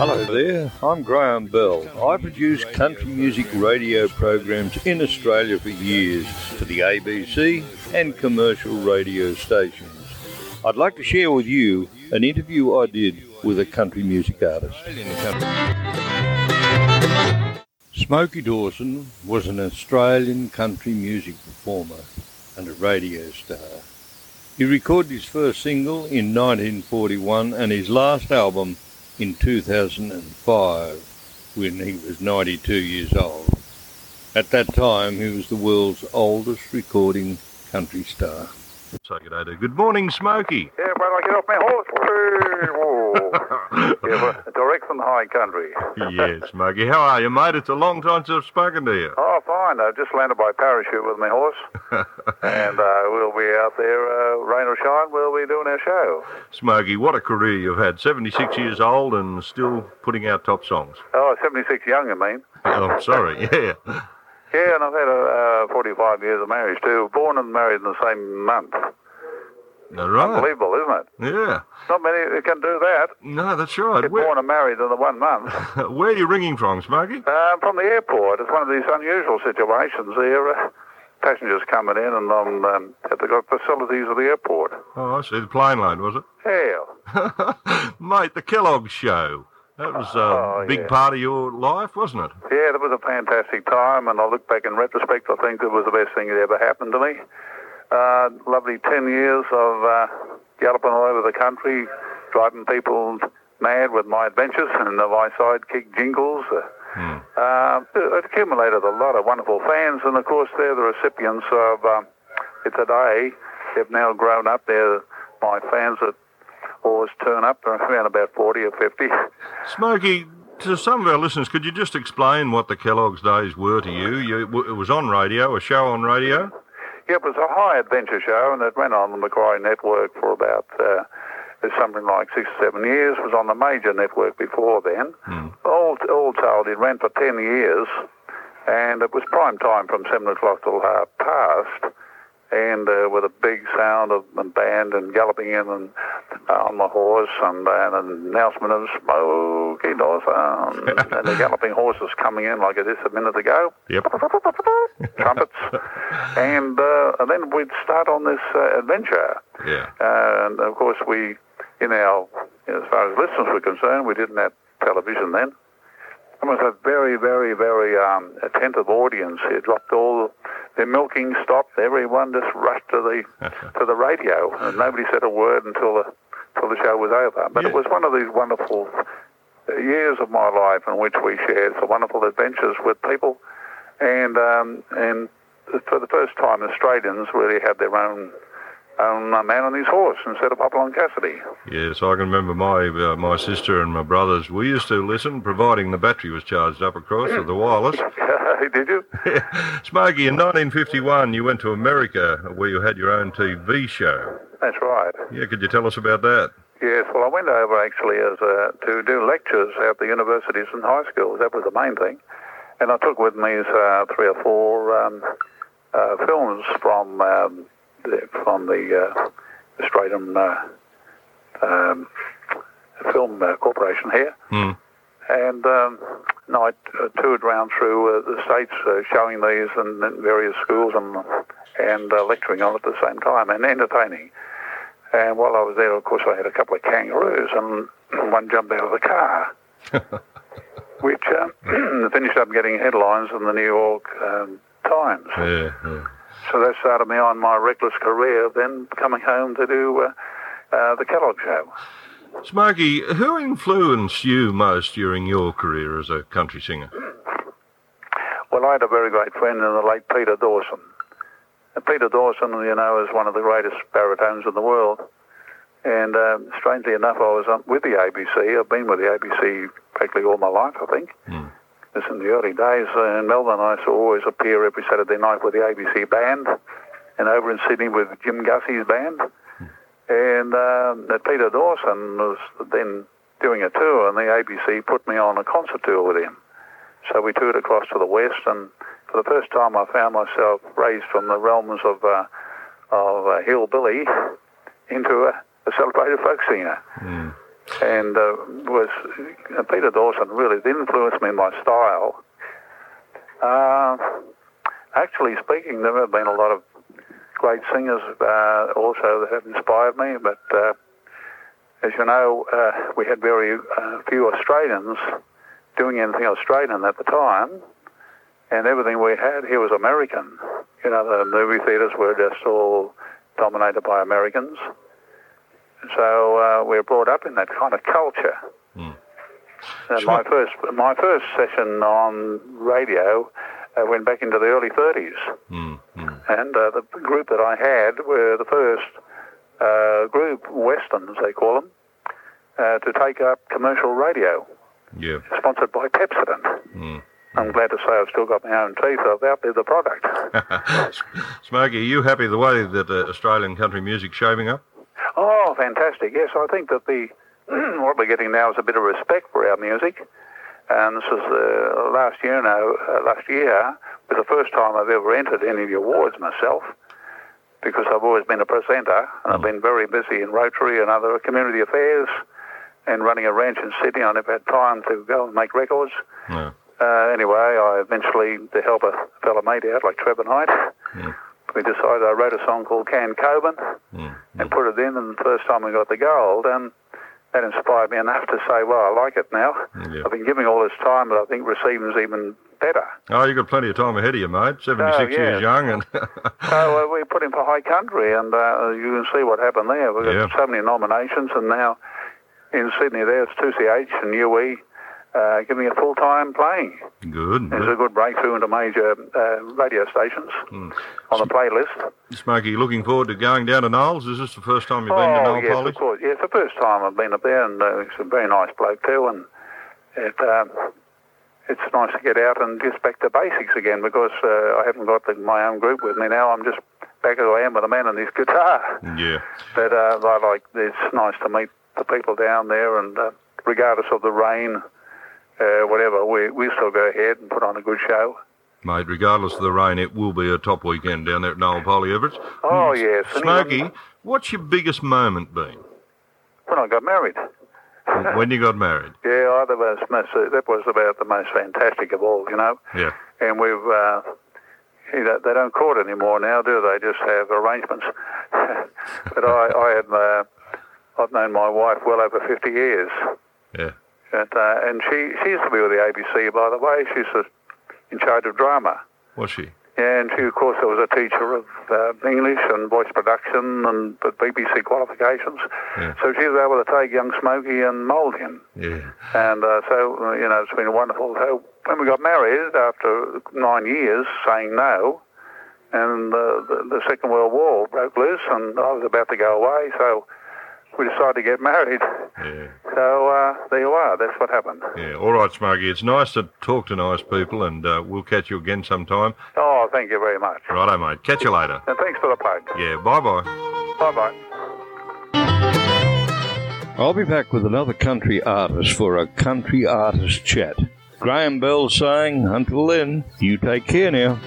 Hello there, I'm Graham Bell. I produce country music radio programs in Australia for years for the ABC and commercial radio stations. I'd like to share with you an interview I did with a country music artist. Smokey Dawson was an Australian country music performer and a radio star. He recorded his first single in 1941 and his last album in 2005 when he was 92 years old. At that time, he was the world's oldest recording country star. So good day. Good morning, Smokey. Yeah, when I get off my horse. yeah, well, direct from the high country. yes, Smokey. How are you, mate? It's a long time since I've spoken to you. Oh, fine. I just landed by parachute with my horse. and uh, we'll be out there, uh, rain or shine, we'll be doing our show. Smokey, what a career you've had. 76 years old and still putting out top songs. Oh, 76 young, I mean. Oh, I'm sorry, yeah. Yeah, and I've had uh, 45 years of marriage too. Born and married in the same month. Right. Unbelievable, isn't it? Yeah. Not many can do that. No, that's right. Get Where, born and married in the one month. where are you ringing from, Smokey? Uh, from the airport. It's one of these unusual situations here. Uh, passengers coming in and on um, at the facilities of the airport. Oh, I see. The plane load, was it? Hell. Mate, the Kellogg show. That was a Oh, big yeah. part of your life, wasn't it? Yeah, that was a fantastic time, and I look back in retrospect, I think it was the best thing that ever happened to me. Uh, lovely 10 years of uh, galloping all over the country, driving people mad with my adventures and the my sidekick jingles. Hmm. uh, it accumulated a lot of wonderful fans, and of course, they're the recipients of um, today. They've now grown up. They're my fans that always turn up, around about 40 or 50. Smokey, to some of our listeners, could you just explain what the Kellogg's days were to you? you it was on radio, a show on radio? It was a high adventure show, and it went on the Macquarie Network for about uh, something like six or seven years. It was on the major network before then. All, all told, it ran for 10 years, and it was prime time from 7 o'clock till half past. And uh, with a big sound of the band and galloping in and uh, on the horse and uh, an announcement of Smokey Dawson and the galloping horses coming in like it is a minute ago Yep. trumpets, and, uh, and then we'd start on this uh, adventure. Yeah. And of course, we, in our, as far as listeners were concerned, we didn't have television then. It was a very, very, very um, attentive audience. It dropped all their milking stopped. Everyone just rushed to the to the radio, and nobody said a word until the until the show was over. But Yeah. it was one of these wonderful years of my life in which we shared some wonderful adventures with people, and um, and for the first time, Australians really had their own own uh, man on his horse instead of Hopalong Cassidy. Yes, I can remember my uh, my sister and my brothers. We used to listen, providing the battery was charged up across with the wireless. Did you? Smokey, in 1951, you went to America where you had your own TV show. That's right. Yeah, could you tell us about that? Yes, well, I went over actually as uh, to do lectures at the universities and high schools. That was the main thing, and I took with me uh, three or four um, uh, films from um, the, from the uh, Australian uh, um, Film uh, Corporation here, Hmm. and um, I uh, toured around through uh, the states uh, showing these in, in various schools and and uh, lecturing on it at the same time and entertaining. And while I was there, of course, I had a couple of kangaroos, and one jumped out of the car, which um, finished up getting headlines in the New York um, Times. Yeah, yeah. So that started me on my reckless career, then coming home to do uh, uh, the Kellogg Show. Smokey, who influenced you most during your career as a country singer? Well, I had a very great friend in the late Peter Dawson. And Peter Dawson, you know, is one of the greatest baritones in the world. And um, strangely enough, I was with the ABC. I've been with the ABC practically all my life, I think. This in the early days uh, in Melbourne, I used to always appear every Saturday night with the ABC band, and over in Sydney with Jim Gussey's band. And um, that Peter Dawson was then doing a tour, and the ABC put me on a concert tour with him. So we toured across to the west, and for the first time, I found myself raised from the realms of uh, of uh, hillbilly into a, a celebrated folk singer. And uh, was uh, Peter Dawson really influenced me in my style. Uh, actually speaking, there have been a lot of great singers uh, also that have inspired me, but uh, as you know, uh, we had very few Australians doing anything Australian at the time, and everything we had here was American. You know, the movie theatres were just all dominated by Americans. So uh, we were brought up in that kind of culture. Mm. And my first my first session on radio uh, went back into the early 30s, Mm. Mm. and uh, the group that I had were the first uh, group, Westerns they call them, uh, to take up commercial radio, Yeah. sponsored by Pepsodent. Mm. I'm glad to say I've still got my own teeth. I've outlived the product. Smokey, are you happy the way that uh, Australian country music's shaping up? Oh, fantastic! Yes, I think that the what we're getting now is a bit of respect for our music. And this is uh, last year now. Uh, last year was the first time I've ever entered any of the awards myself, because I've always been a presenter and I've been very busy in Rotary and other community affairs, and running a ranch in Sydney. I never had time to go and make records. No. Uh, anyway, I eventually, to help a fellow mate out like Trevor Knight, Mm. We decided I wrote a song called Can Coben Mm. and put it in, and the first time we got the gold, and that inspired me enough to say, well, I like it now. Yeah. I've been giving all this time, but I think receiving's even better. Oh, you've got plenty of time ahead of you, mate. 76 Oh, yeah. years young and... So uh, we put in for High Country, and uh, you can see what happened there. We've got Yeah. so many nominations, and now in Sydney there's 2CH and UE uh, giving it full-time playing. Good. It's a good breakthrough into major uh, radio stations Hmm. on the playlist. Smokey, looking forward to going down to Knowles? Is this the first time you've been to Oh, Knowles yes, Poly? of course. Yes, the first time I've been up there, and uh, he's a very nice bloke too, and it, um, it's nice to get out and just back to basics again because uh, I haven't got the, my own group with me now. I'm just back as I am with a man and his guitar. Yeah. But uh, I like it's nice to meet the people down there, and uh, regardless of the rain, uh, whatever, we we still go ahead and put on a good show. Mate, regardless of the rain, it will be a top weekend down there at Knowles Poly, Everett. Oh yes, and Smokey, even what's your biggest moment been? when I got married. when you got married? Yeah, that was most, that was about the most fantastic of all, you know. Yeah. and we've uh, you know, they don't court anymore now, do they? Just have arrangements. but I, I had uh, I've known my wife well over fifty years, Yeah. And uh, and she she used to be with the ABC, by the way. She's in charge of drama. Was she? Yeah, and she, of course, was a teacher of uh, English and voice production and BBC qualifications. Yeah. So she was able to take young Smokey and mould him. Yeah. And uh, so, you know, it's been wonderful. So when we got married after nine years saying no, and uh, the, the Second World War broke loose, and I was about to go away, so we decided to get married. Yeah. So uh, there you are. That's what happened. Yeah. All right, Smokey. It's nice to talk to nice people, and uh, we'll catch you again sometime. Oh, thank you very much. Righto, mate. Catch you later. And thanks for the plug. Yeah. Bye bye. Bye bye. I'll be back with another country artist for a country artist chat. Graham Bell saying, until then, you take care now.